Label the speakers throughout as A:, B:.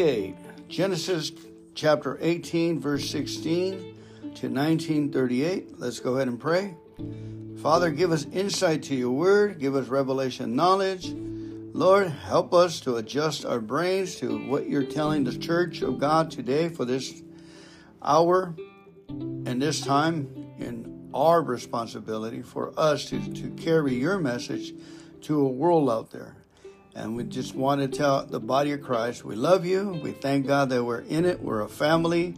A: 1938. Genesis chapter 18, verse 16 to 1938. Let's go ahead and pray. Father, give us insight to your word, give us revelation knowledge. Lord, help us to adjust our brains to what you're telling the church of God today for this hour and this time in our responsibility for us to, to carry your message to a world out there. And we just want to tell the body of Christ we love you. We thank God that we're in it. We're a family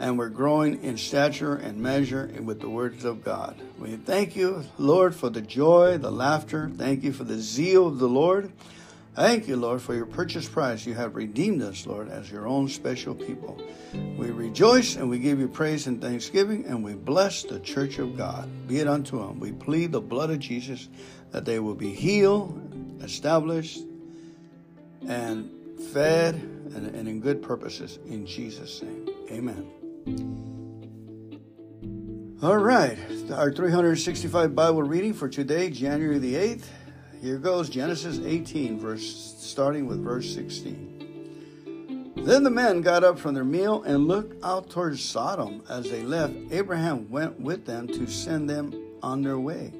A: and we're growing in stature and measure with the words of God. We thank you, Lord, for the joy, the laughter. Thank you for the zeal of the Lord. Thank you, Lord, for your purchase price. You have redeemed us, Lord, as your own special people. We rejoice and we give you praise and thanksgiving, and we bless the church of God. Be it unto them. We plead the blood of Jesus that they will be healed, established, and fed, and, and in good purposes. In Jesus' name, amen. All right, our 365 Bible reading for today, January the 8th. Here goes Genesis 18, verse starting with verse 16. Then the men got up from their meal and looked out towards Sodom. As they left, Abraham went with them to send them on their way.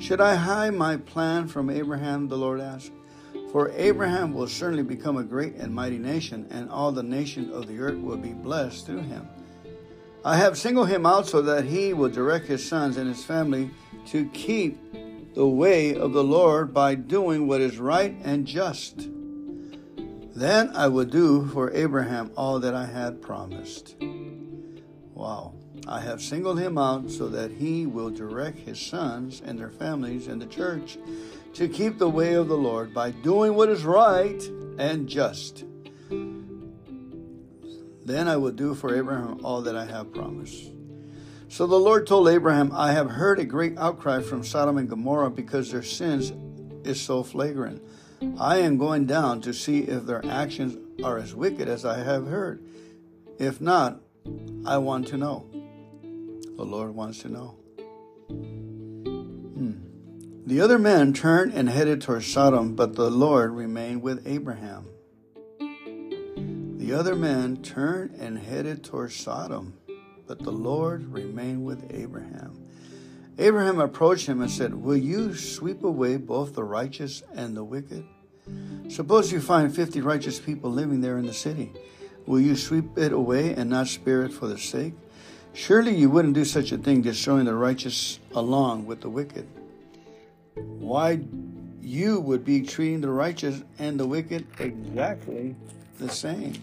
A: Should I hide my plan from Abraham? The Lord asked. For Abraham will certainly become a great and mighty nation, and all the nations of the earth will be blessed through him. I have singled him out so that he will direct his sons and his family to keep the way of the Lord by doing what is right and just. Then I will do for Abraham all that I had promised. Wow. I have singled him out so that he will direct his sons and their families and the church to keep the way of the Lord by doing what is right and just. Then I will do for Abraham all that I have promised. So the Lord told Abraham, I have heard a great outcry from Sodom and Gomorrah because their sins is so flagrant. I am going down to see if their actions are as wicked as I have heard. If not, I want to know. The Lord wants to know. Hmm. The other men turned and headed toward Sodom, but the Lord remained with Abraham. The other men turned and headed toward Sodom, but the Lord remained with Abraham. Abraham approached him and said, Will you sweep away both the righteous and the wicked? Suppose you find fifty righteous people living there in the city. Will you sweep it away and not spare it for their sake? Surely you wouldn't do such a thing, destroying the righteous along with the wicked. Why you would be treating the righteous and the wicked exactly the same.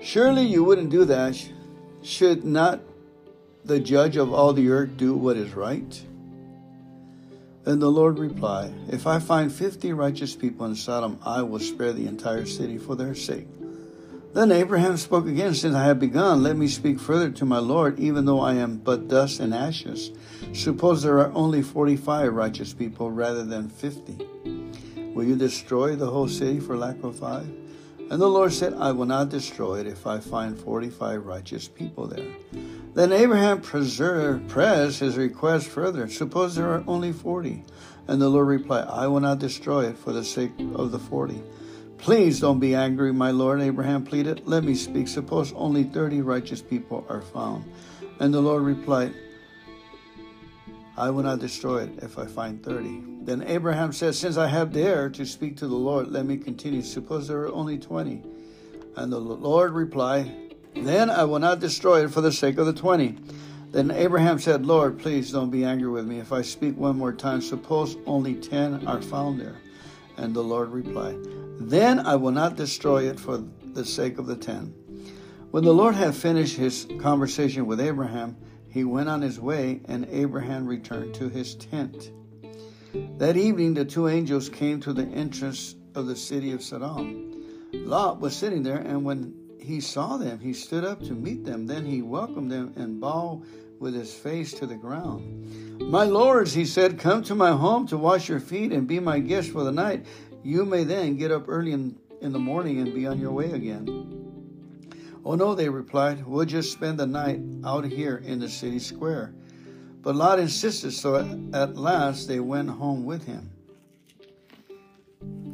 A: Surely you wouldn't do that. Should not the judge of all the earth do what is right? Then the Lord replied, If I find fifty righteous people in Sodom, I will spare the entire city for their sake. Then Abraham spoke again, Since I have begun, let me speak further to my Lord, even though I am but dust and ashes. Suppose there are only forty five righteous people rather than fifty. Will you destroy the whole city for lack of five? And the Lord said, I will not destroy it if I find 45 righteous people there. Then Abraham pressed his request further. Suppose there are only 40. And the Lord replied, I will not destroy it for the sake of the 40. Please don't be angry, my Lord, Abraham pleaded. Let me speak. Suppose only 30 righteous people are found. And the Lord replied, I will not destroy it if I find 30. Then Abraham said, Since I have dared to speak to the Lord, let me continue. Suppose there are only 20. And the Lord replied, Then I will not destroy it for the sake of the 20. Then Abraham said, Lord, please don't be angry with me. If I speak one more time, suppose only 10 are found there. And the Lord replied, Then I will not destroy it for the sake of the 10. When the Lord had finished his conversation with Abraham, he went on his way, and Abraham returned to his tent. That evening, the two angels came to the entrance of the city of Sodom. Lot was sitting there, and when he saw them, he stood up to meet them. Then he welcomed them and bowed with his face to the ground. My lords, he said, come to my home to wash your feet and be my guests for the night. You may then get up early in, in the morning and be on your way again. Oh no, they replied, we'll just spend the night out here in the city square. But Lot insisted, so at last they went home with him.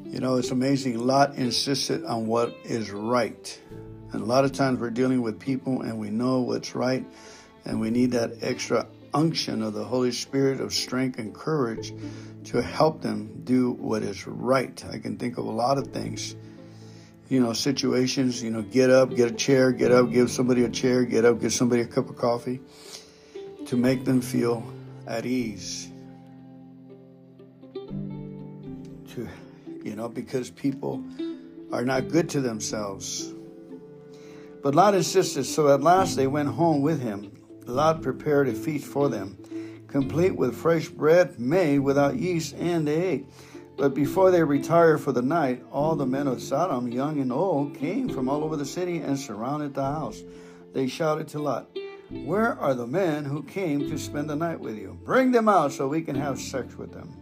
A: You know, it's amazing. Lot insisted on what is right. And a lot of times we're dealing with people and we know what's right, and we need that extra unction of the Holy Spirit of strength and courage to help them do what is right. I can think of a lot of things, you know, situations, you know, get up, get a chair, get up, give somebody a chair, get up, give somebody a cup of coffee to make them feel at ease. To, you know, because people are not good to themselves. But Lot insisted, so at last they went home with him. Lot prepared a feast for them, complete with fresh bread made without yeast, and they ate. But before they retired for the night, all the men of Sodom, young and old, came from all over the city and surrounded the house. They shouted to Lot, Where are the men who came to spend the night with you? Bring them out so we can have sex with them.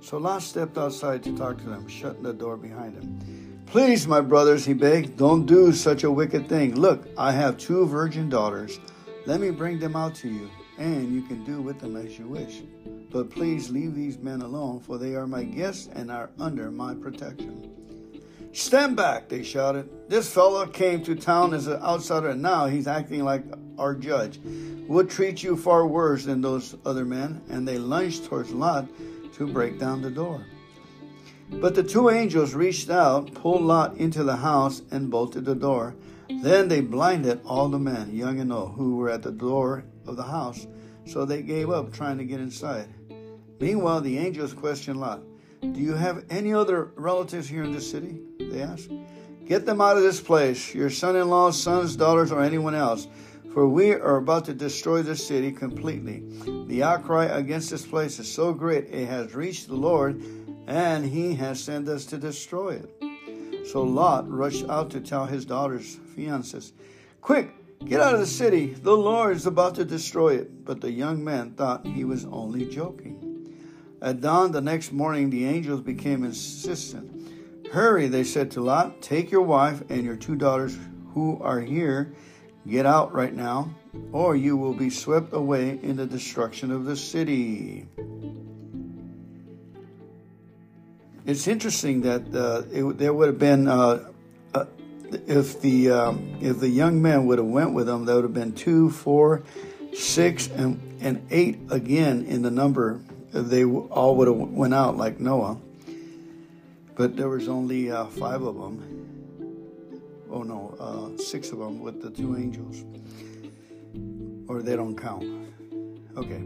A: So Lot stepped outside to talk to them, shutting the door behind him. Please, my brothers, he begged, don't do such a wicked thing. Look, I have two virgin daughters. Let me bring them out to you, and you can do with them as you wish. But please leave these men alone, for they are my guests and are under my protection. Stand back, they shouted. This fellow came to town as an outsider, and now he's acting like our judge. We'll treat you far worse than those other men. And they lunged towards Lot to break down the door. But the two angels reached out, pulled Lot into the house, and bolted the door. Then they blinded all the men, young and old, who were at the door of the house, so they gave up trying to get inside. Meanwhile, the angels questioned Lot, Do you have any other relatives here in this city? They asked. Get them out of this place, your son in law, sons, daughters, or anyone else, for we are about to destroy this city completely. The outcry against this place is so great it has reached the Lord, and he has sent us to destroy it. So Lot rushed out to tell his daughter's fiancés, Quick, get out of the city. The Lord is about to destroy it. But the young man thought he was only joking. At dawn the next morning, the angels became insistent. Hurry, they said to Lot, take your wife and your two daughters who are here. Get out right now, or you will be swept away in the destruction of the city. It's interesting that uh, it, there would have been uh, uh, if the um, if the young man would have went with them, there would have been two, four, six, and and eight again in the number. They all would have went out like Noah, but there was only uh, five of them. Oh no, uh, six of them with the two angels, or they don't count. Okay.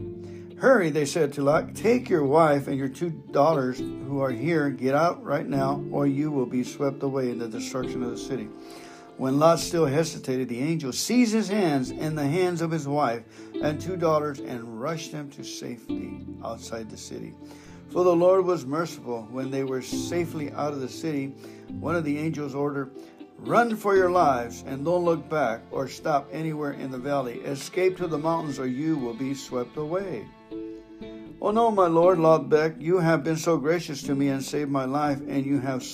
A: Hurry, they said to Lot, take your wife and your two daughters who are here, get out right now, or you will be swept away in the destruction of the city. When Lot still hesitated, the angel seized his hands and the hands of his wife and two daughters and rushed them to safety outside the city. For the Lord was merciful. When they were safely out of the city, one of the angels ordered, Run for your lives and don't look back or stop anywhere in the valley. Escape to the mountains or you will be swept away. Oh no, my Lord, Lot you have been so gracious to me and saved my life, and you have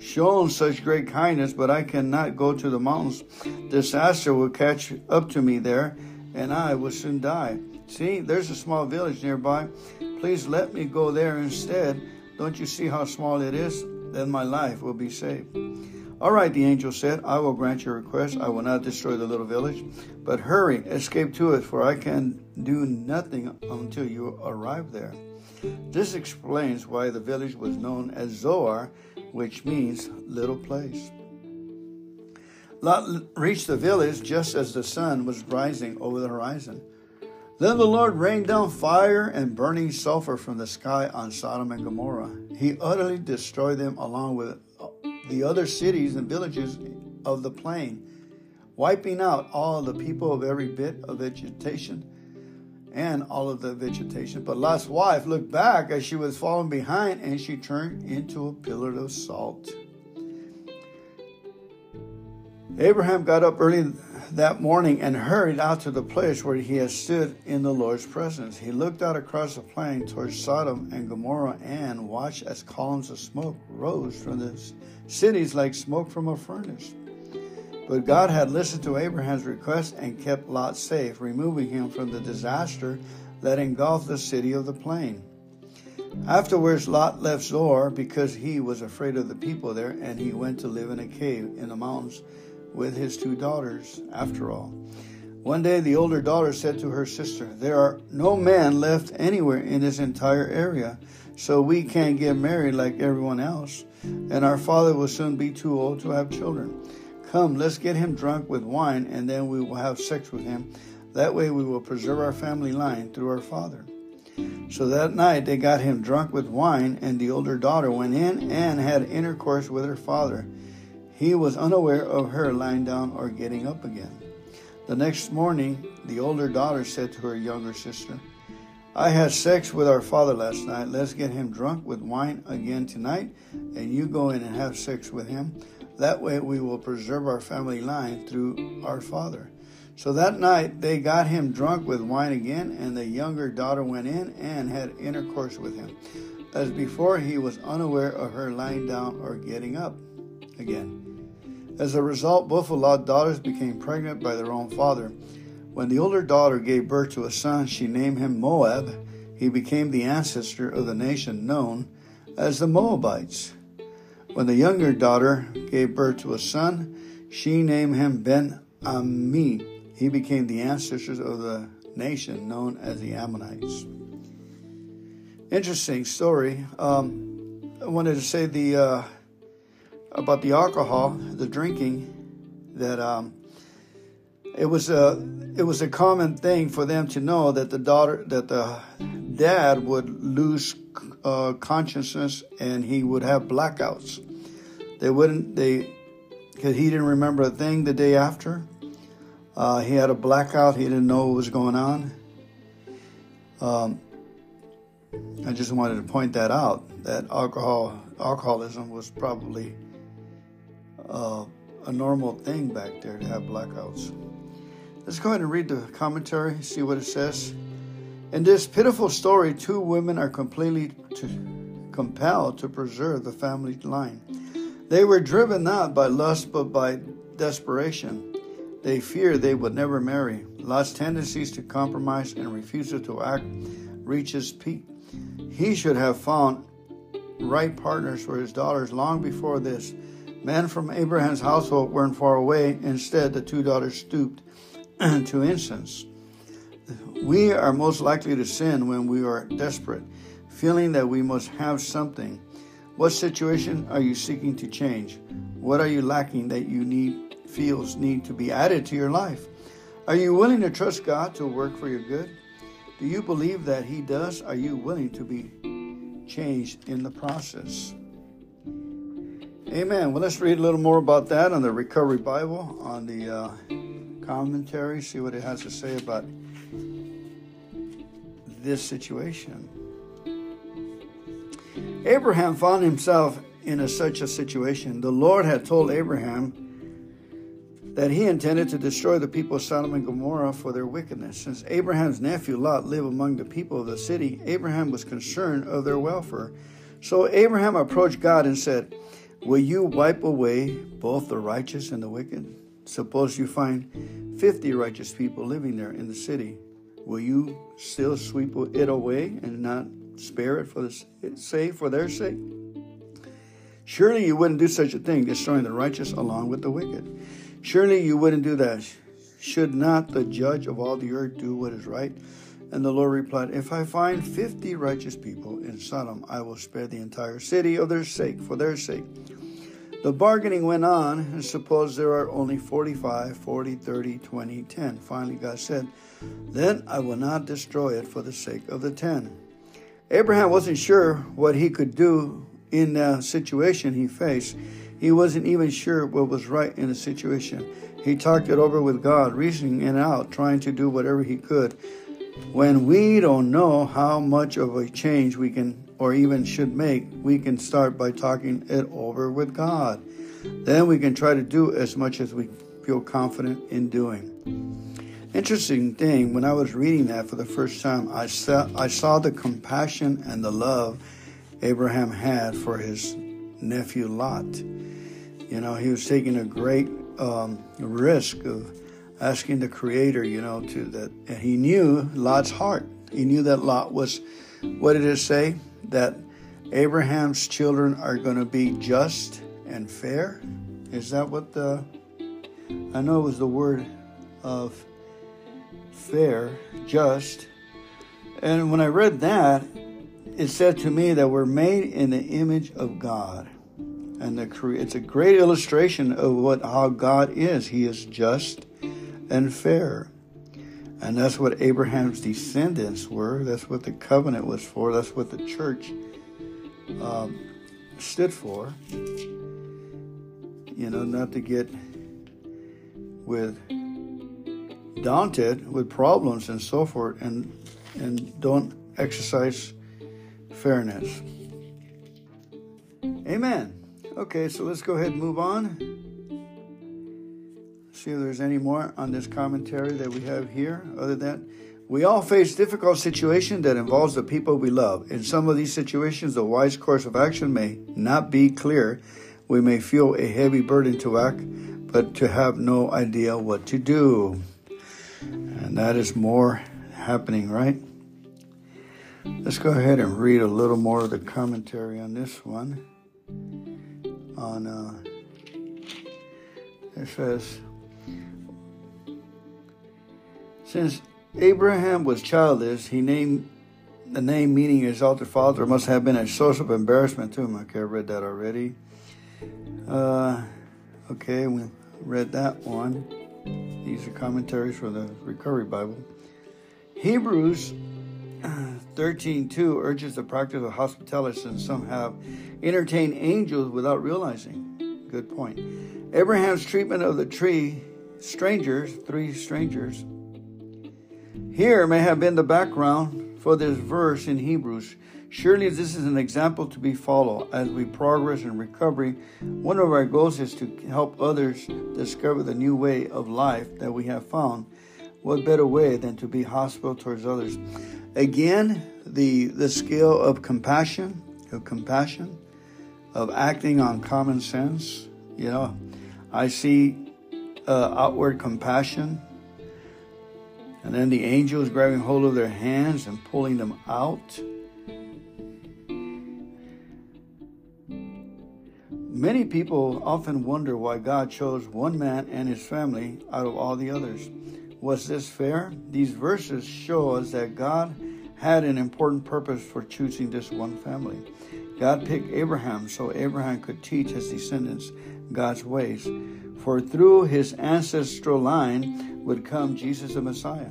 A: shown such great kindness, but I cannot go to the mountains. Disaster will catch up to me there, and I will soon die. See, there's a small village nearby. Please let me go there instead. Don't you see how small it is? Then my life will be saved. All right, the angel said, I will grant your request. I will not destroy the little village, but hurry, escape to it, for I can do nothing until you arrive there. This explains why the village was known as Zoar, which means little place. Lot reached the village just as the sun was rising over the horizon. Then the Lord rained down fire and burning sulfur from the sky on Sodom and Gomorrah. He utterly destroyed them along with uh, the other cities and villages of the plain, wiping out all the people of every bit of vegetation and all of the vegetation. But Lot's wife looked back as she was falling behind and she turned into a pillar of salt. Abraham got up early that morning and hurried out to the place where he had stood in the Lord's presence. He looked out across the plain towards Sodom and Gomorrah and watched as columns of smoke rose from the cities like smoke from a furnace. But God had listened to Abraham's request and kept Lot safe, removing him from the disaster that engulfed the city of the plain. Afterwards, Lot left Zoar because he was afraid of the people there, and he went to live in a cave in the mountains with his two daughters, after all. One day, the older daughter said to her sister, There are no men left anywhere in this entire area, so we can't get married like everyone else, and our father will soon be too old to have children. Come, let's get him drunk with wine, and then we will have sex with him. That way, we will preserve our family line through our father. So that night they got him drunk with wine, and the older daughter went in and had intercourse with her father. He was unaware of her lying down or getting up again. The next morning, the older daughter said to her younger sister, I had sex with our father last night. Let's get him drunk with wine again tonight, and you go in and have sex with him. That way we will preserve our family line through our father. So that night they got him drunk with wine again, and the younger daughter went in and had intercourse with him. As before, he was unaware of her lying down or getting up again. As a result, both of Lot's daughters became pregnant by their own father. When the older daughter gave birth to a son, she named him Moab. He became the ancestor of the nation known as the Moabites. When the younger daughter gave birth to a son, she named him Ben Ammi he became the ancestors of the nation known as the Ammonites. Interesting story. Um, I wanted to say the uh, about the alcohol, the drinking, that um, it was a it was a common thing for them to know that the daughter that the dad would lose uh, consciousness and he would have blackouts. They wouldn't they because he didn't remember a thing the day after. Uh, he had a blackout. He didn't know what was going on. Um, I just wanted to point that out. That alcohol, alcoholism was probably uh, a normal thing back there to have blackouts. Let's go ahead and read the commentary, see what it says. In this pitiful story, two women are completely to, compelled to preserve the family line. They were driven not by lust but by desperation. They feared they would never marry. Lot's tendencies to compromise and refusal to act reaches peak. He should have found right partners for his daughters long before this. Men from Abraham's household weren't far away. Instead, the two daughters stooped to incense. We are most likely to sin when we are desperate, feeling that we must have something. What situation are you seeking to change? What are you lacking that you need feels need to be added to your life. Are you willing to trust God to work for your good? Do you believe that He does? Are you willing to be changed in the process? Amen. Well, let's read a little more about that on the Recovery Bible, on the uh, commentary, see what it has to say about this situation. Abraham found himself in a, such a situation. The Lord had told Abraham that he intended to destroy the people of Sodom and Gomorrah for their wickedness. Since Abraham's nephew Lot lived among the people of the city, Abraham was concerned of their welfare. So Abraham approached God and said, Will you wipe away both the righteous and the wicked? Suppose you find 50 righteous people living there in the city. Will you still sweep it away and not spare it for the sake for their sake? Surely you wouldn't do such a thing, destroying the righteous along with the wicked. Surely you wouldn't do that. Should not the judge of all the earth do what is right? And the Lord replied, If I find fifty righteous people in Sodom, I will spare the entire city of their sake, for their sake. The bargaining went on, and suppose there are only 45, 40, 30, 20, 10. Finally, God said, Then I will not destroy it for the sake of the 10. Abraham wasn't sure what he could do in the situation he faced. He wasn't even sure what was right in the situation. He talked it over with God, reasoning it out, trying to do whatever he could. When we don't know how much of a change we can or even should make, we can start by talking it over with God. Then we can try to do as much as we feel confident in doing. Interesting thing, when I was reading that for the first time, I saw, I saw the compassion and the love Abraham had for his nephew Lot. You know, he was taking a great um, risk of asking the Creator, you know, to that. And he knew Lot's heart. He knew that Lot was, what did it say? That Abraham's children are going to be just and fair? Is that what the. I know it was the word of fair, just. And when I read that, it said to me that we're made in the image of God. And the, it's a great illustration of what how God is. He is just and fair. And that's what Abraham's descendants were. That's what the covenant was for. That's what the church um, stood for. You know, not to get with daunted with problems and so forth, and and don't exercise fairness. Amen. Okay, so let's go ahead and move on. See if there's any more on this commentary that we have here. Other than we all face difficult situations that involves the people we love. In some of these situations, the wise course of action may not be clear. We may feel a heavy burden to act, but to have no idea what to do. And that is more happening, right? Let's go ahead and read a little more of the commentary on this one. On uh, it says, since Abraham was childless, he named the name meaning exalted father must have been a source of embarrassment to him. Okay, I read that already. Uh, okay, we read that one. These are commentaries from the Recovery Bible. Hebrews 13:2 urges the practice of hospitality since some have entertained angels without realizing. Good point. Abraham's treatment of the tree strangers, three strangers, here may have been the background for this verse in Hebrews. Surely this is an example to be followed as we progress in recovery. One of our goals is to help others discover the new way of life that we have found. What better way than to be hospitable towards others? Again, the the skill of compassion, of compassion, of acting on common sense. You know, I see uh, outward compassion, and then the angels grabbing hold of their hands and pulling them out. Many people often wonder why God chose one man and his family out of all the others. Was this fair? These verses show us that God had an important purpose for choosing this one family. God picked Abraham so Abraham could teach his descendants God's ways, for through his ancestral line would come Jesus the Messiah,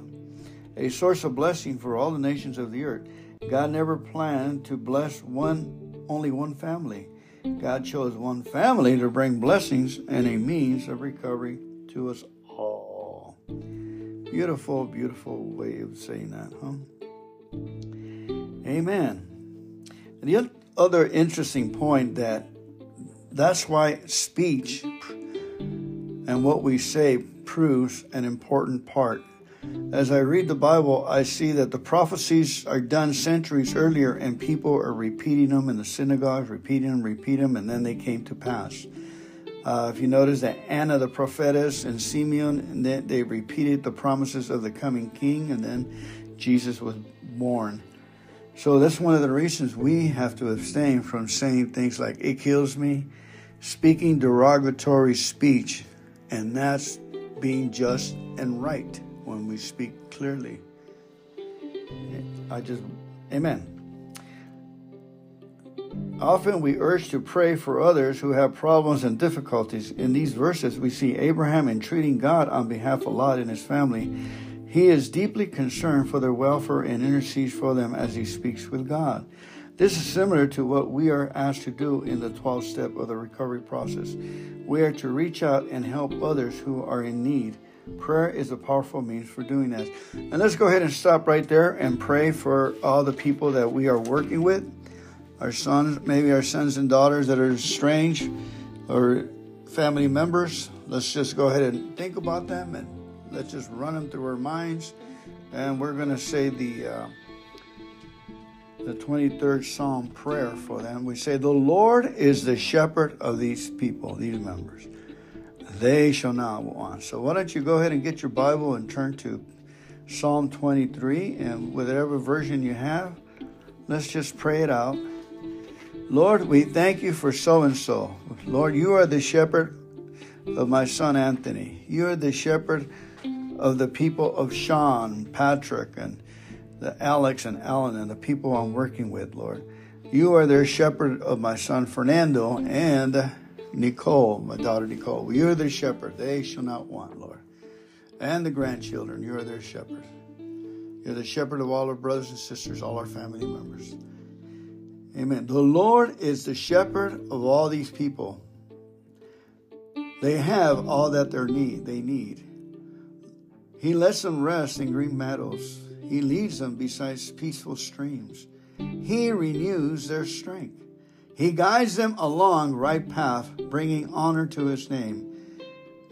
A: a source of blessing for all the nations of the earth. God never planned to bless one only one family. God chose one family to bring blessings and a means of recovery to us all. Beautiful, beautiful way of saying that, huh? Amen. And the other interesting point that that's why speech and what we say proves an important part. As I read the Bible, I see that the prophecies are done centuries earlier and people are repeating them in the synagogues, repeating them, repeating them, and then they came to pass. Uh, if you notice that Anna the prophetess and Simeon, and they, they repeated the promises of the coming king, and then Jesus was born. So that's one of the reasons we have to abstain from saying things like, it kills me, speaking derogatory speech, and that's being just and right when we speak clearly. I just, amen. Often we urge to pray for others who have problems and difficulties. In these verses, we see Abraham entreating God on behalf of Lot and his family. He is deeply concerned for their welfare and intercedes for them as he speaks with God. This is similar to what we are asked to do in the 12th step of the recovery process. We are to reach out and help others who are in need. Prayer is a powerful means for doing that. And let's go ahead and stop right there and pray for all the people that we are working with our sons, maybe our sons and daughters that are strange or family members. Let's just go ahead and think about them and let's just run them through our minds. And we're going to say the uh, the 23rd Psalm prayer for them. We say, The Lord is the shepherd of these people, these members. They shall not want. So why don't you go ahead and get your Bible and turn to Psalm 23 and whatever version you have, let's just pray it out. Lord, we thank you for so and so. Lord, you are the shepherd of my son Anthony. You are the shepherd of the people of Sean, Patrick, and the Alex and Alan and the people I'm working with, Lord. You are their shepherd of my son Fernando and Nicole, my daughter Nicole. You are their shepherd. They shall not want, Lord. And the grandchildren, you are their shepherd. You're the shepherd of all our brothers and sisters, all our family members. Amen. The Lord is the shepherd of all these people. They have all that they need. They need. He lets them rest in green meadows. He leads them beside peaceful streams. He renews their strength. He guides them along right path, bringing honor to his name.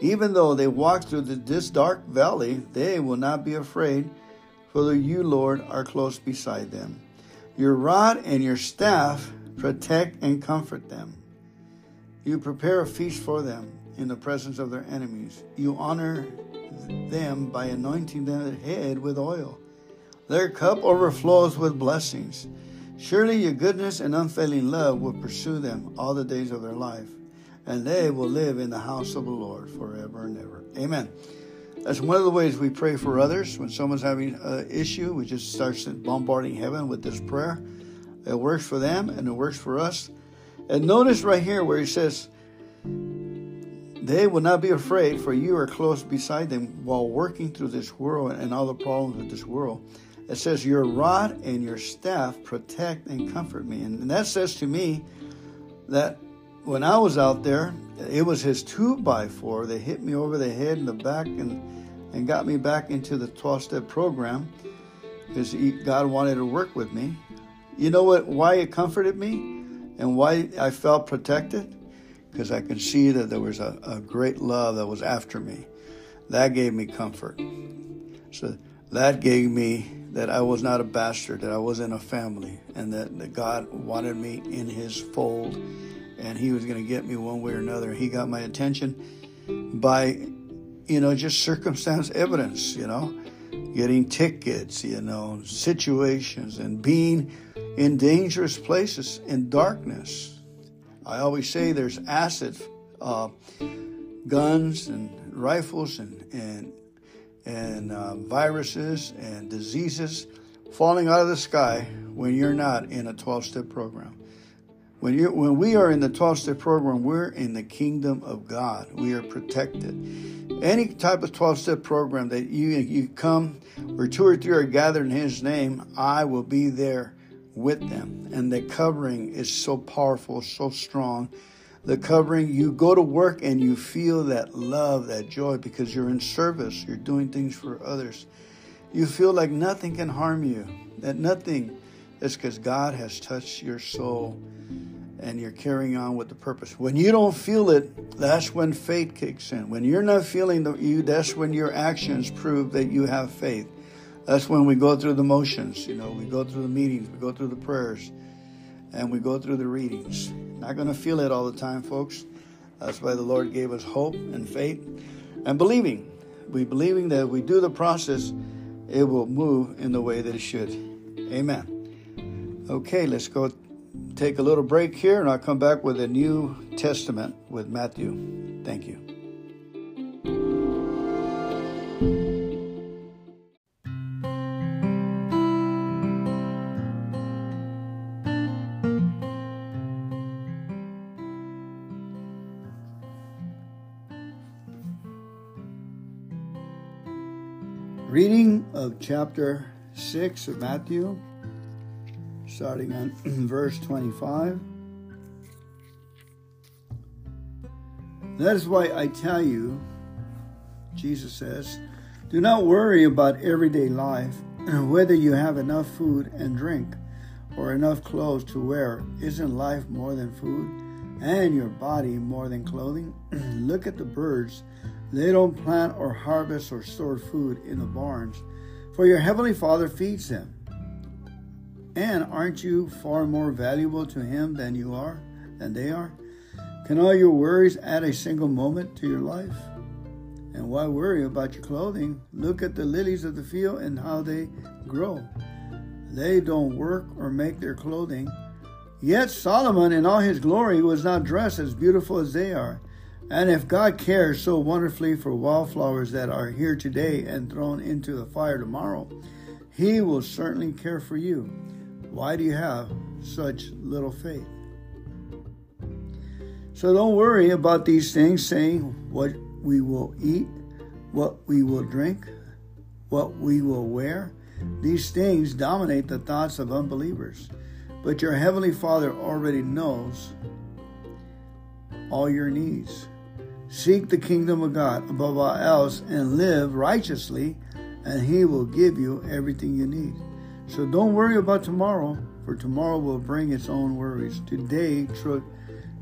A: Even though they walk through this dark valley, they will not be afraid, for you, Lord, are close beside them. Your rod and your staff protect and comfort them. You prepare a feast for them in the presence of their enemies. You honor them by anointing their head with oil. Their cup overflows with blessings. Surely your goodness and unfailing love will pursue them all the days of their life, and they will live in the house of the Lord forever and ever. Amen. That's one of the ways we pray for others. When someone's having an issue, we just start bombarding heaven with this prayer. It works for them and it works for us. And notice right here where he says, They will not be afraid, for you are close beside them while working through this world and all the problems of this world. It says, Your rod and your staff protect and comfort me. And that says to me that when I was out there, it was his two by four that hit me over the head and the back and, and got me back into the 12 step program because God wanted to work with me. You know what? Why it comforted me and why I felt protected? Because I could see that there was a, a great love that was after me. That gave me comfort. So that gave me that I was not a bastard, that I was in a family, and that, that God wanted me in His fold and he was going to get me one way or another. He got my attention by, you know, just circumstance evidence, you know, getting tickets, you know, situations, and being in dangerous places in darkness. I always say there's acid, uh, guns and rifles and and and uh, viruses and diseases falling out of the sky when you're not in a 12-step program. When, you when we are in the 12 step program, we're in the kingdom of God. We are protected. Any type of 12 step program that you, you come where two or three are gathered in His name, I will be there with them. And the covering is so powerful, so strong. The covering, you go to work and you feel that love, that joy because you're in service, you're doing things for others. You feel like nothing can harm you, that nothing is because God has touched your soul and you're carrying on with the purpose. When you don't feel it, that's when faith kicks in. When you're not feeling the, you, that's when your actions prove that you have faith. That's when we go through the motions. You know, we go through the meetings, we go through the prayers, and we go through the readings. Not going to feel it all the time, folks. That's why the Lord gave us hope and faith and believing. We believing that if we do the process, it will move in the way that it should. Amen. Okay, let's go take a little break here and I'll come back with a New Testament with Matthew. Thank you. Of chapter 6 of Matthew starting on verse 25. That is why I tell you, Jesus says, do not worry about everyday life, whether you have enough food and drink or enough clothes to wear. Isn't life more than food and your body more than clothing? Look at the birds. They don't plant or harvest or store food in the barns, for your heavenly Father feeds them. And aren't you far more valuable to him than you are, than they are? Can all your worries add a single moment to your life? And why worry about your clothing? Look at the lilies of the field and how they grow. They don't work or make their clothing. Yet Solomon in all his glory was not dressed as beautiful as they are. And if God cares so wonderfully for wildflowers that are here today and thrown into the fire tomorrow, he will certainly care for you. Why do you have such little faith? So don't worry about these things, saying what we will eat, what we will drink, what we will wear. These things dominate the thoughts of unbelievers. But your Heavenly Father already knows all your needs. Seek the kingdom of God above all else and live righteously, and He will give you everything you need. So don't worry about tomorrow, for tomorrow will bring its own worries. Today tr-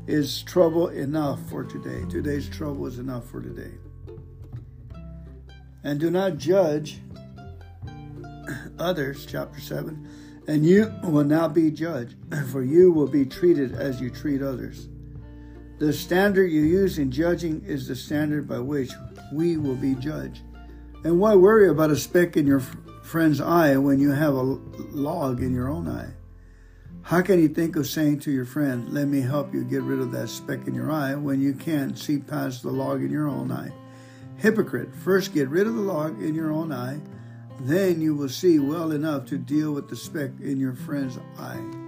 A: is trouble enough for today. Today's trouble is enough for today. And do not judge others, chapter 7 and you will not be judged, for you will be treated as you treat others. The standard you use in judging is the standard by which we will be judged. And why worry about a speck in your friend's eye when you have a log in your own eye? How can you think of saying to your friend, Let me help you get rid of that speck in your eye, when you can't see past the log in your own eye? Hypocrite, first get rid of the log in your own eye then you will see well enough to deal with the speck in your friend's eye.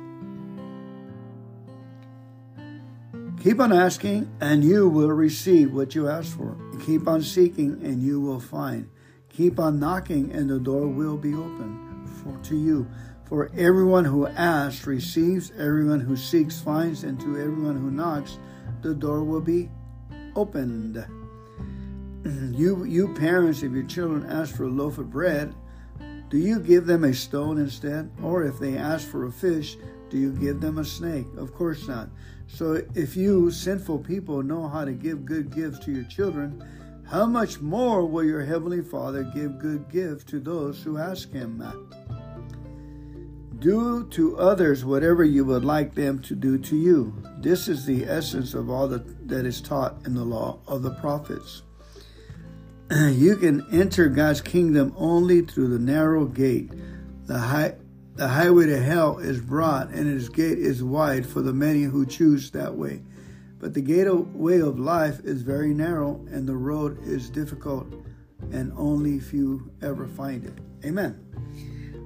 A: Keep on asking, and you will receive what you ask for. Keep on seeking, and you will find. Keep on knocking, and the door will be open for, to you. For everyone who asks receives, everyone who seeks finds, and to everyone who knocks, the door will be opened. you, you parents, if your children ask for a loaf of bread, do you give them a stone instead? Or if they ask for a fish, do you give them a snake? Of course not. So if you, sinful people, know how to give good gifts to your children, how much more will your heavenly Father give good gifts to those who ask him? Do to others whatever you would like them to do to you. This is the essence of all that, that is taught in the law of the prophets. you can enter God's kingdom only through the narrow gate. The high the highway to hell is broad and its gate is wide for the many who choose that way. But the gateway of life is very narrow and the road is difficult and only few ever find it. Amen.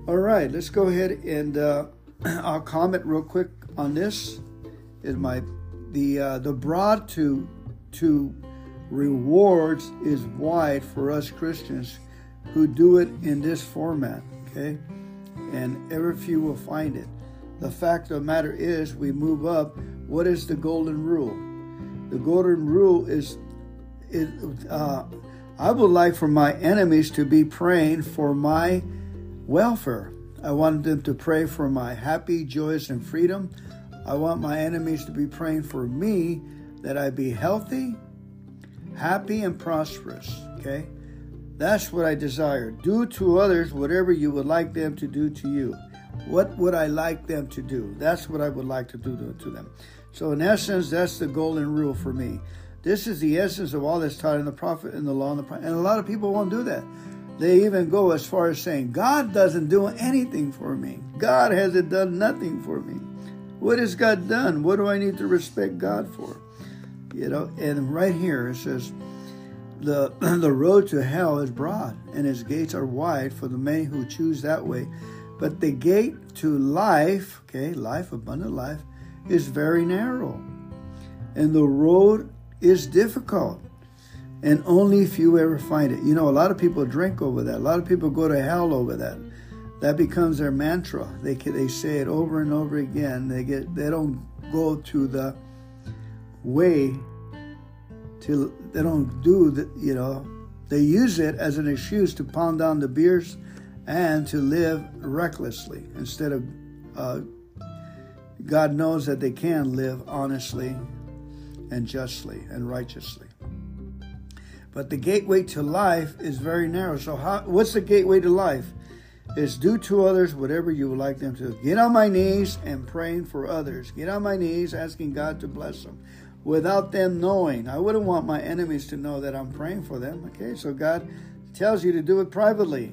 A: All right, let's go ahead and uh, I'll comment real quick on this. Is my the uh, the broad to to rewards is wide for us Christians who do it in this format, okay? And every few will find it. The fact of the matter is, we move up. What is the golden rule? The golden rule is, it, uh, I would like for my enemies to be praying for my welfare. I want them to pray for my happy, joyous, and freedom. I want my enemies to be praying for me that I be healthy, happy and prosperous. Okay? That's what I desire. Do to others whatever you would like them to do to you. What would I like them to do? That's what I would like to do to, them. So, in essence, that's the golden rule for me. This is the essence of all that's taught in the prophet, in the law, and the prophet. And a lot of people won't do that. They even go as far as saying, God doesn't do anything for me. God hasn't done nothing for me. What has God done? What do I need to respect God for? You know, and right here it says, the the road to hell is broad and its gates are wide for the many who choose that way. But the gate to life okay life abundant life is very narrow. And the road is difficult. And only few ever find it. You know a lot of people drink over that. A lot of people go to hell over that. That becomes their mantra. They they say it over and over again. They get they don't go to the way to they don't do that you know they use it as an excuse to pound down the beers and to live recklessly instead of uh, god knows that they can live honestly and justly and righteously. But the gateway to life is very narrow. So how, what's the gateway to life? Is do to others whatever you would like them to. Get on my knees and praying for others. Get on my knees asking god to bless them without them knowing. I wouldn't want my enemies to know that I'm praying for them. Okay, so God tells you to do it privately.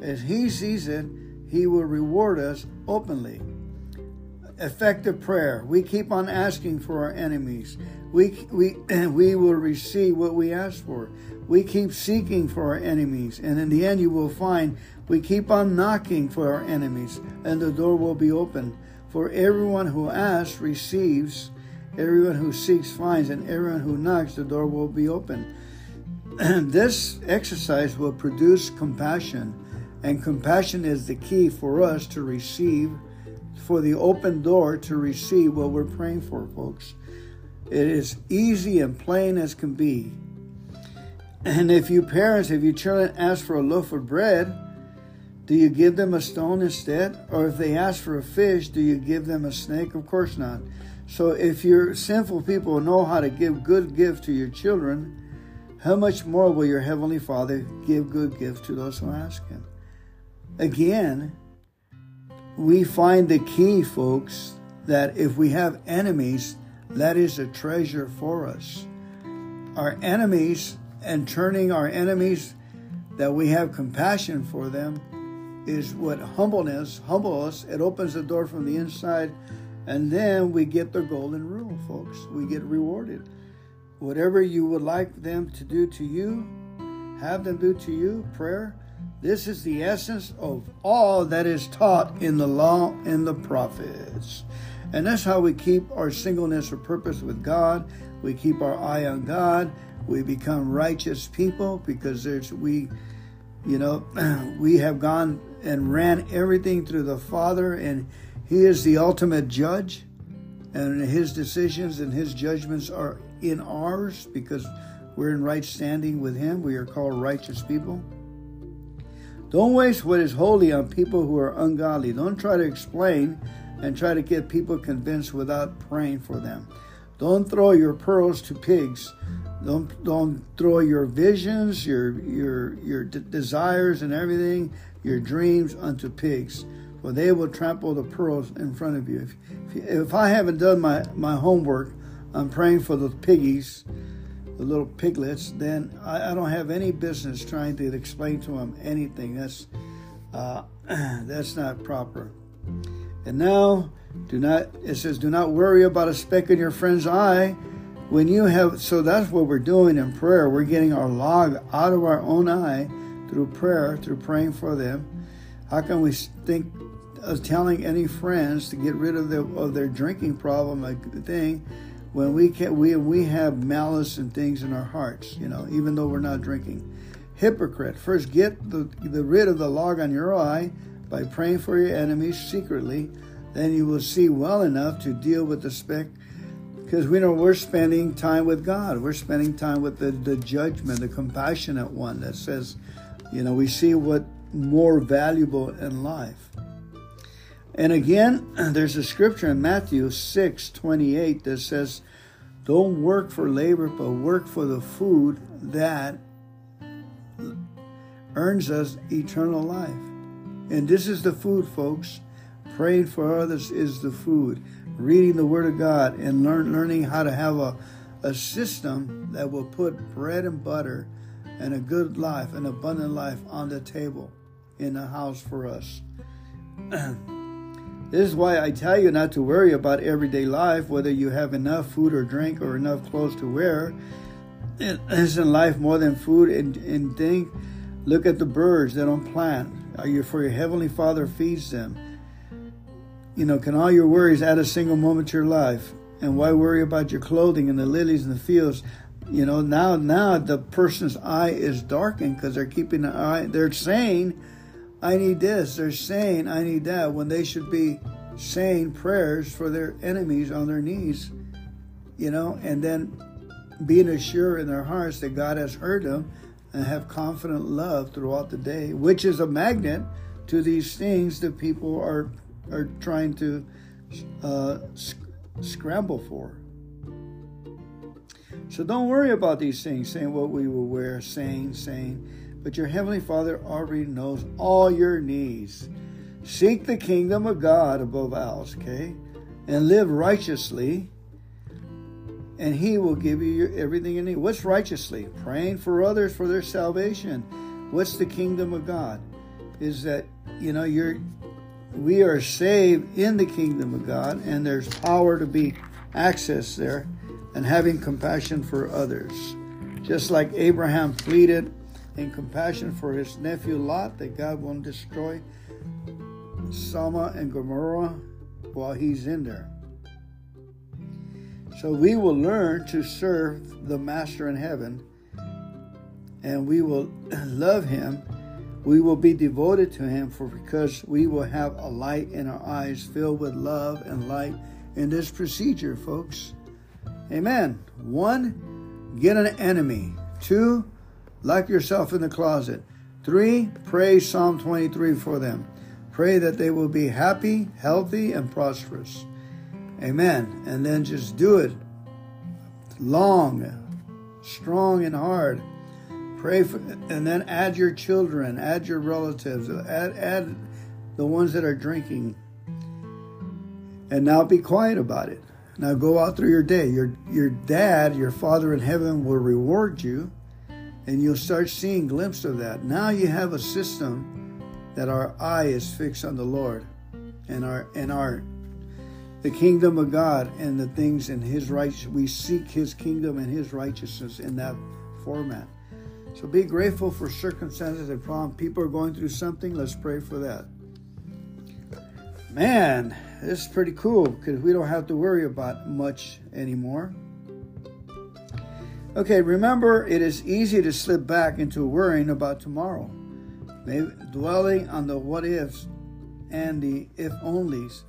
A: As He sees it, He will reward us openly. effective prayer. We keep on asking for our enemies. We, we, we will receive what we ask for. We keep seeking for our enemies. And in the end, you will find we keep on knocking for our enemies, and the door will be open. For everyone who asks receives, everyone who seeks finds, and everyone who knocks, the door will be open. this exercise will produce compassion, and compassion is the key for us to receive, for the open door to receive what we're praying for, folks. It is easy and plain as can be. And if you parents, if your children ask for a loaf of bread, do you give them a stone instead? Or if they ask for a fish, do you give them a snake? Of course not. So if your sinful people know how to give good gift to your children, how much more will your heavenly Father give good gift to those who ask him? Again, we find the key, folks, that if we have enemies, that is a treasure for us. Our enemies and turning our enemies that we have compassion for them is what humbleness humble us it opens the door from the inside and then we get the golden rule folks. We get rewarded. Whatever you would like them to do to you have them do to you prayer this is the essence of all that is taught in the law and the prophets. And that's how we keep our singleness of purpose with god. We keep our eye on god. We become righteous people because there's we you know we have gone and ran everything through the Father, and He is the ultimate judge, and His decisions and His judgments are in ours because we're in right standing with Him. We are called righteous people. Don't waste what is holy on people who are ungodly. Don't try to explain and try to get people convinced without praying for them. Don't throw your pearls to pigs. Don't don't throw your visions, your your your desires and everything your dreams unto pigs, for they will trample the pearls in front of you. If, if I haven't done my, my homework, I'm praying for the piggies, the little piglets, then I, I don't have any business trying to explain to them anything. That's uh, that's not proper. And now, do not. It says, do not worry about a speck in your friend's eye. When you have, so that's what we're doing in prayer. We're getting our log out of our own eye through prayer, through praying for them. How can we think of telling any friends to get rid of their of their drinking problem, like thing, when we can we we have malice and things in our hearts, you know, even though we're not drinking. Hypocrite, first get the, the rid of the log on your eye by praying for your enemies secretly. Then you will see well enough to deal with the speck because we know we're spending time with God. We're spending time with the, the judgment, the compassionate one that says, you know, we see what more valuable in life. And again, there's a scripture in Matthew 6 28 that says, Don't work for labor, but work for the food that earns us eternal life. And this is the food, folks. Praying for others is the food. Reading the Word of God and learn, learning how to have a, a system that will put bread and butter and a good life, an abundant life on the table in the house for us. this is why I tell you not to worry about everyday life, whether you have enough food or drink or enough clothes to wear. Isn't life more than food and, and think? Look at the birds, they don't plant. Are you for your heavenly Father feeds them? You know, can all your worries add a single moment to your life? And why worry about your clothing and the lilies in the fields? You know, now now the person's eye is darkened because they're keeping an eye. They're saying, "I need this." They're saying, "I need that," when they should be saying prayers for their enemies on their knees. You know, and then being assured in their hearts that God has heard them and have confident love throughout the day, which is a magnet to these things that people are are trying to uh, sc- scramble for. So don't worry about these things, saying what we will wear, saying, saying. But your Heavenly Father already knows all your needs. Seek the kingdom of God above else, okay? And live righteously, and He will give you everything you need. What's righteously? Praying for others for their salvation. What's the kingdom of God? Is that, you know, you're we are saved in the kingdom of God, and there's power to be accessed there, and having compassion for others. Just like Abraham pleaded in compassion for his nephew Lot that God won't destroy Sodom and Gomorrah while he's in there. So we will learn to serve the Master in heaven and we will love him. We will be devoted to him for because we will have a light in our eyes filled with love and light in this procedure, folks. Amen. One, get an enemy. Two, lock yourself in the closet. Three, pray Psalm 23 for them. Pray that they will be happy, healthy, and prosperous. Amen. And then just do it long, strong, and hard. Pray for, and then add your children, add your relatives, add, add the ones that are drinking. And now be quiet about it. Now go out through your day. Your, your dad, your father in heaven will reward you, and you'll start seeing glimpses of that. Now you have a system that our eye is fixed on the Lord and our and our the kingdom of God and the things in his right we seek his kingdom and his righteousness in that format. So be grateful for circumstances and problems. People are going through something. Let's pray for that. Man, this is pretty cool because we don't have to worry about much anymore. Okay, remember, it is easy to slip back into worrying about tomorrow maybe dwelling on the what ifs and the if onlys.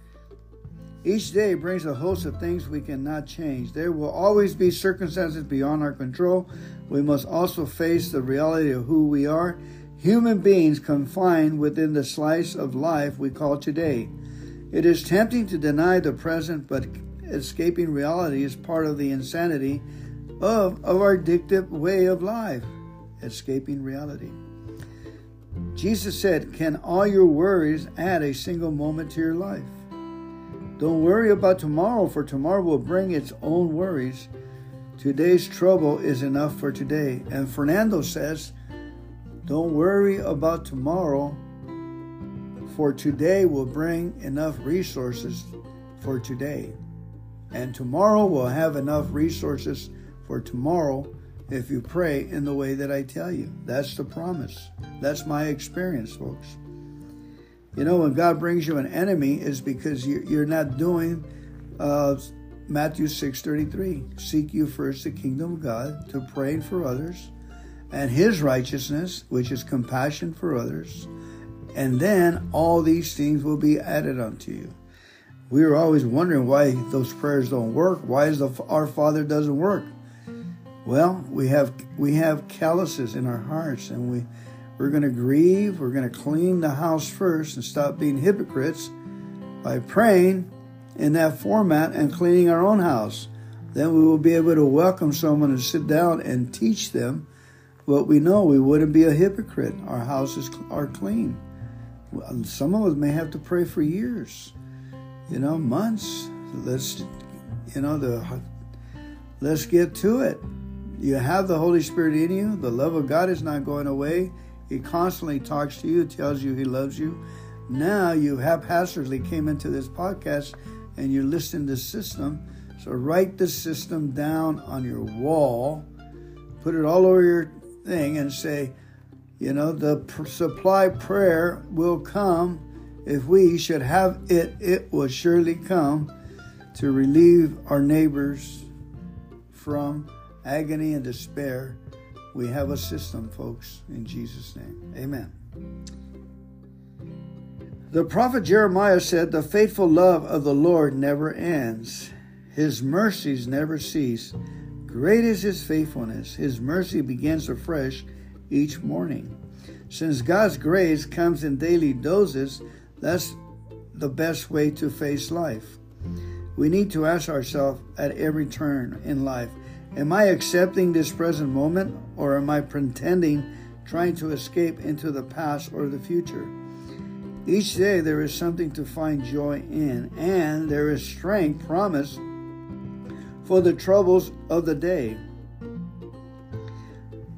A: Each day brings a host of things we cannot change. There will always be circumstances beyond our control. We must also face the reality of who we are human beings confined within the slice of life we call today. It is tempting to deny the present, but escaping reality is part of the insanity of, our addictive way of life. Escaping reality. Jesus said, Can all your worries add a single moment to your life? Don't worry about tomorrow, for tomorrow will bring its own worries. Today's trouble is enough for today. And Fernando says, Don't worry about tomorrow, for today will bring enough resources for today. And tomorrow will have enough resources for tomorrow if you pray in the way that I tell you. That's the promise. That's my experience, folks. You know, when God brings you an enemy, is because you're not doing uh, Matthew six thirty three. Seek you first the kingdom of God to pray for others, and His righteousness, which is compassion for others, and then all these things will be added unto you. We were always wondering why those prayers don't work. Why is the Our Father doesn't work? Well, we have we have calluses in our hearts, and we we're going to grieve. We're going to clean the house first and stop being hypocrites by praying in that format and cleaning our own house. Then we will be able to welcome someone and sit down and teach them what we know. We wouldn't be a hypocrite. Our houses are clean. Some of us may have to pray for years, you know, months. Let's, you know, the let's get to it. You have the Holy Spirit in you. The love of God is not going away. He constantly talks to you, tells you He loves you. Now you haphazardly came into this podcast and you're listening to system. So write the system down on your wall, put it all over your thing, and say, you know, the pr- supply prayer will come. If we should have it, it will surely come to relieve our neighbors from agony and despair, we have a system, folks, in Jesus' name. Amen. The prophet Jeremiah said, The faithful love of the Lord never ends, His mercies never cease. Great is His faithfulness. His mercy begins afresh each morning. Since God's grace comes in daily doses, that's the best way to face life. We need to ask ourselves at every turn in life Am I accepting this present moment or am I pretending, trying to escape into the past or the future? Each day there is something to find joy in, and there is strength promised for the troubles of the day.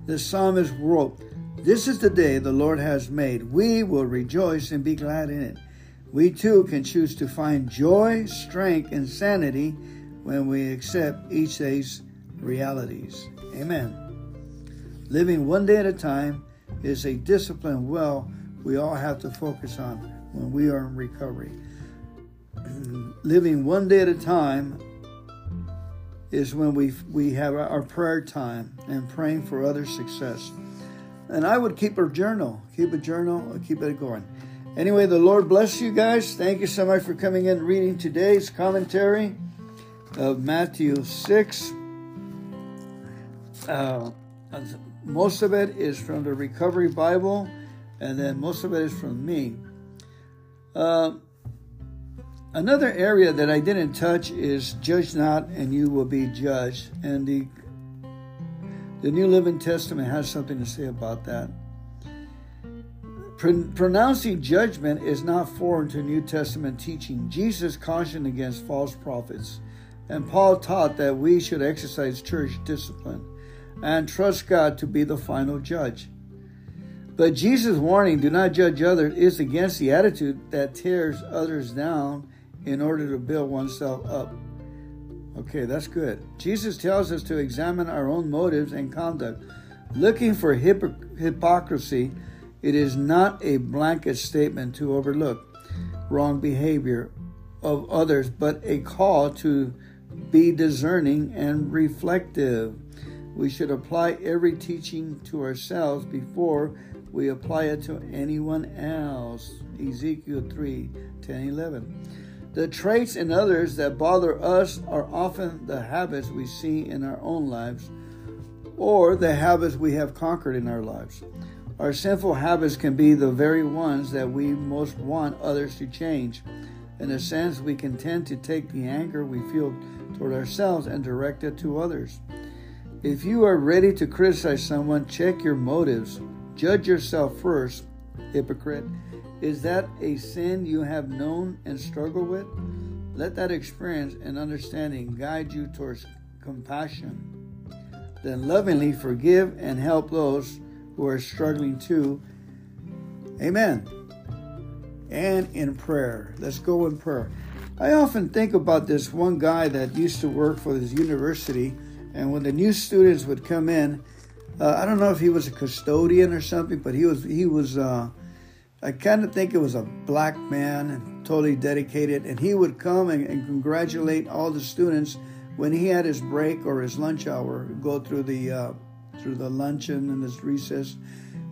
A: The psalmist wrote, This is the day the Lord has made. We will rejoice and be glad in it. We too can choose to find joy, strength, and sanity when we accept each day's realities. Amen. Living one day at a time is a discipline well we all have to focus on when we are in recovery. Living one day at a time is when we we have our prayer time and praying for other success. And I would keep a journal, keep a journal, keep it going. Anyway, the Lord bless you guys. Thank you so much for coming in reading today's commentary of Matthew 6. Uh, most of it is from the Recovery Bible, and then most of it is from me. Uh, another area that I didn't touch is judge not, and you will be judged. And the the New Living Testament has something to say about that. Pro- pronouncing judgment is not foreign to New Testament teaching. Jesus cautioned against false prophets, and Paul taught that we should exercise church discipline and trust God to be the final judge. But Jesus' warning, do not judge others, is against the attitude that tears others down in order to build oneself up. Okay, that's good. Jesus tells us to examine our own motives and conduct. Looking for hypocrisy, it is not a blanket statement to overlook wrong behavior of others, but a call to be discerning and reflective. We should apply every teaching to ourselves before we apply it to anyone else. Ezekiel 3 10 11. The traits in others that bother us are often the habits we see in our own lives or the habits we have conquered in our lives. Our sinful habits can be the very ones that we most want others to change. In a sense, we can tend to take the anger we feel toward ourselves and direct it to others. If you are ready to criticize someone, check your motives. Judge yourself first, hypocrite. Is that a sin you have known and struggled with? Let that experience and understanding guide you towards compassion. Then lovingly forgive and help those who are struggling too. Amen. And in prayer. Let's go in prayer. I often think about this one guy that used to work for this university and when the new students would come in, uh, I don't know if he was a custodian or something, but he was he was. Uh, I kind of think it was a black man and totally dedicated, and he would come and, and, congratulate all the students when he had his break or his lunch hour. Go through the uh, through the luncheon and his recess,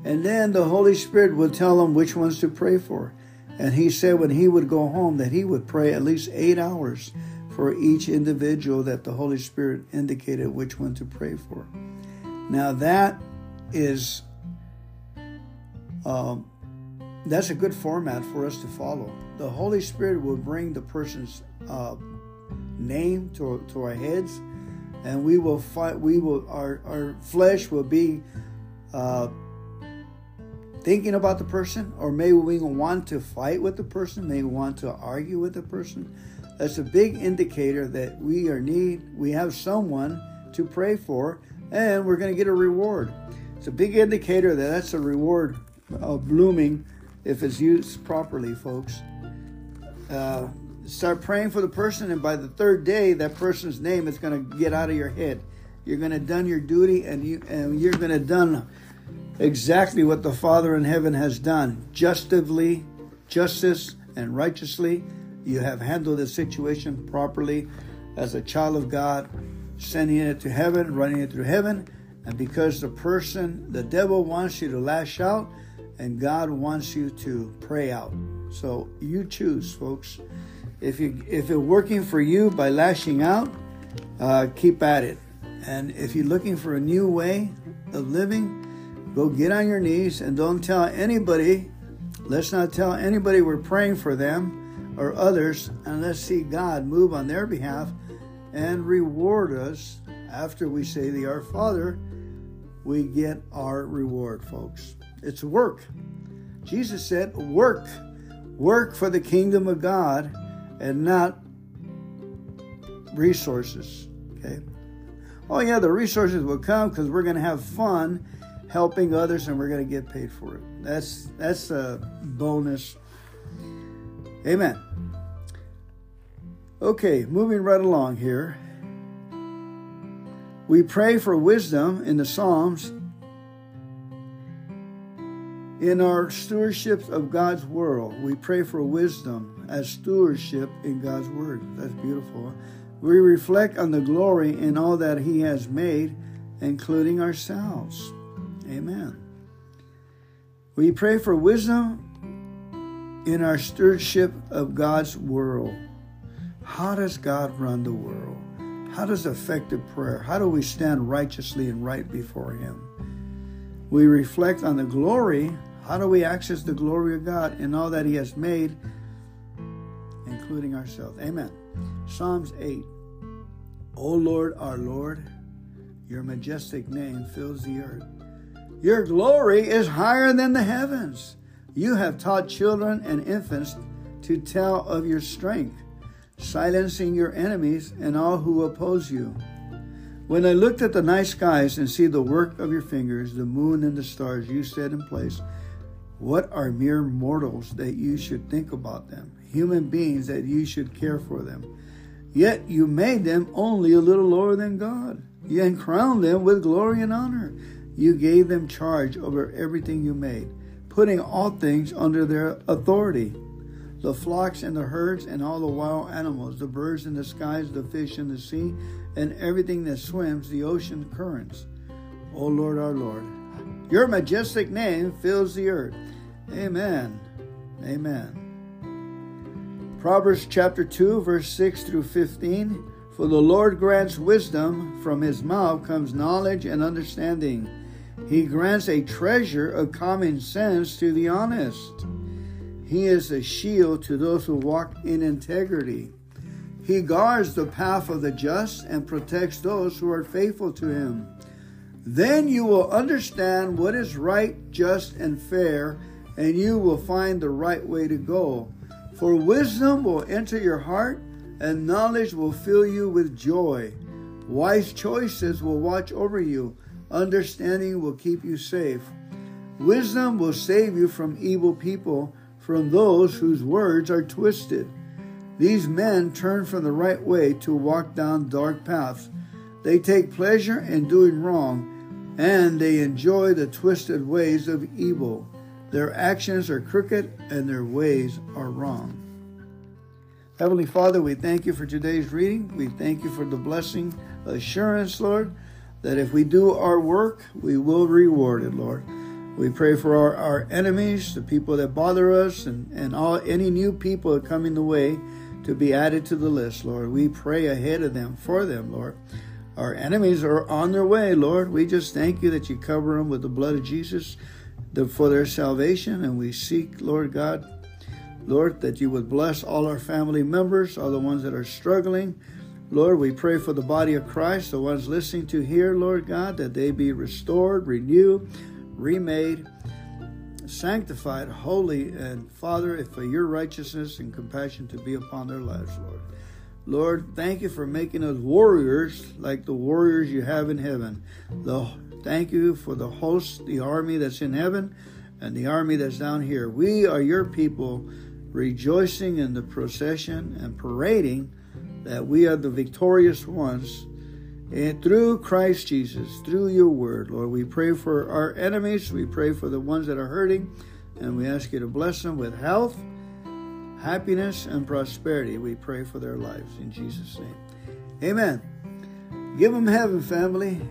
A: and then the Holy Spirit would tell him which ones to pray for. And he said when he would go home that he would pray at least eight hours for each individual that the Holy Spirit indicated which one to pray for. Now that is um, that's a good format for us to follow. The Holy Spirit will bring the person's uh, name to, to our heads, and we will fight. We will our our flesh will be uh, thinking about the person, or maybe we want to fight with the person, maybe want to argue with the person. That's a big indicator that we are need we have someone to pray for and we're going to get a reward. It's a big indicator that that's a reward of blooming if it's used properly, folks. Uh, start praying for the person, and by the third day, that person's name is going to get out of your head. You're going to done your duty, and you and you're going to done exactly what the Father in heaven has done, justively, justice, and righteously. You have handled the situation properly as a child of God, sending it to heaven, running it through heaven. And because the person, the devil wants you to lash out, and God wants you to pray out. So you choose, folks. If you if it's working for you by lashing out, uh, keep at it. And if you're looking for a new way of living, go get on your knees and don't tell anybody. Let's not tell anybody we're praying for them or others, and let's see God move on their behalf and reward us after we say the Our Father. We get our reward, folks. It's work. Jesus said, Work. Work for the kingdom of God and not resources. Okay? Oh, yeah, the resources will come because we're going to have fun helping others and we're going to get paid for it. That's, that's a bonus Amen. Okay, moving right along here. We pray for wisdom in the Psalms in our stewardship of God's world. We pray for wisdom as stewardship in God's word. That's beautiful. We reflect on the glory in all that He has made, including ourselves. Amen. We pray for wisdom in our stewardship of God's world. How does God run the world? How does effective prayer? How do we stand righteously and right before Him? We reflect on the glory. How do we access the glory of God in all that He has made, including ourselves? Amen. Psalms 8. O Lord, our Lord, your majestic name fills the earth. Your glory is higher than the heavens. You have taught children and infants to tell of your strength silencing your enemies and all who oppose you. When I looked at the night skies and see the work of your fingers, the moon and the stars you set in place, what are mere mortals that you should think about them, human beings that you should care for them? Yet you made them only a little lower than God, and crowned them with glory and honor. You gave them charge over everything you made, putting all things under their authority the flocks and the herds and all the wild animals, the birds in the skies, the fish in the sea, and everything that swims the ocean currents. O Lord our Lord, your majestic name fills the earth. Amen. Amen. Proverbs chapter 2, verse 6 through 15. For the Lord grants wisdom, from his mouth comes knowledge and understanding. He grants a treasure of common sense to the honest. He is a shield to those who walk in integrity. He guards the path of the just and protects those who are faithful to him. Then you will understand what is right, just, and fair, and you will find the right way to go. For wisdom will enter your heart, and knowledge will fill you with joy. Wise choices will watch over you, understanding will keep you safe. Wisdom will save you from evil people from those whose words are twisted. These men turn from the right way to walk down dark paths. They take pleasure in doing wrong, and they enjoy the twisted ways of evil. Their actions are crooked, and their ways are wrong. Heavenly Father, we thank you for today's reading. We thank you for the blessing, assurance, Lord, that if we do our work, we will reward it, Lord. We pray for our, our enemies, the people that bother us, and, and all any new people in the way to be added to the list, Lord. We pray ahead of them, for them, Lord. Our enemies are on their way, Lord. We just thank you that you cover them with the blood of Jesus for their salvation. And we seek, Lord God, Lord, that you would bless all our family members, all the ones that are struggling. Lord, we pray for the body of Christ, the ones listening to here, Lord God, that they be restored, renewed, remade, sanctified, holy, and Father, for your righteousness and compassion to be upon their lives, Lord. Lord, thank you for making us warriors like the warriors you have in heaven. The, thank you for the host, the army that's in heaven, and the army that's down here. We are your people rejoicing in the procession and parading that we are the victorious ones and through Christ Jesus, through your word, Lord, we pray for our enemies. We pray for the ones that are hurting. And we ask you to bless them with health, happiness, and prosperity. We pray for their lives in Jesus' name. Amen. Give them heaven, family.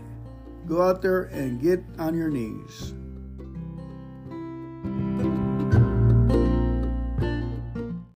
A: Go out there and get on your knees.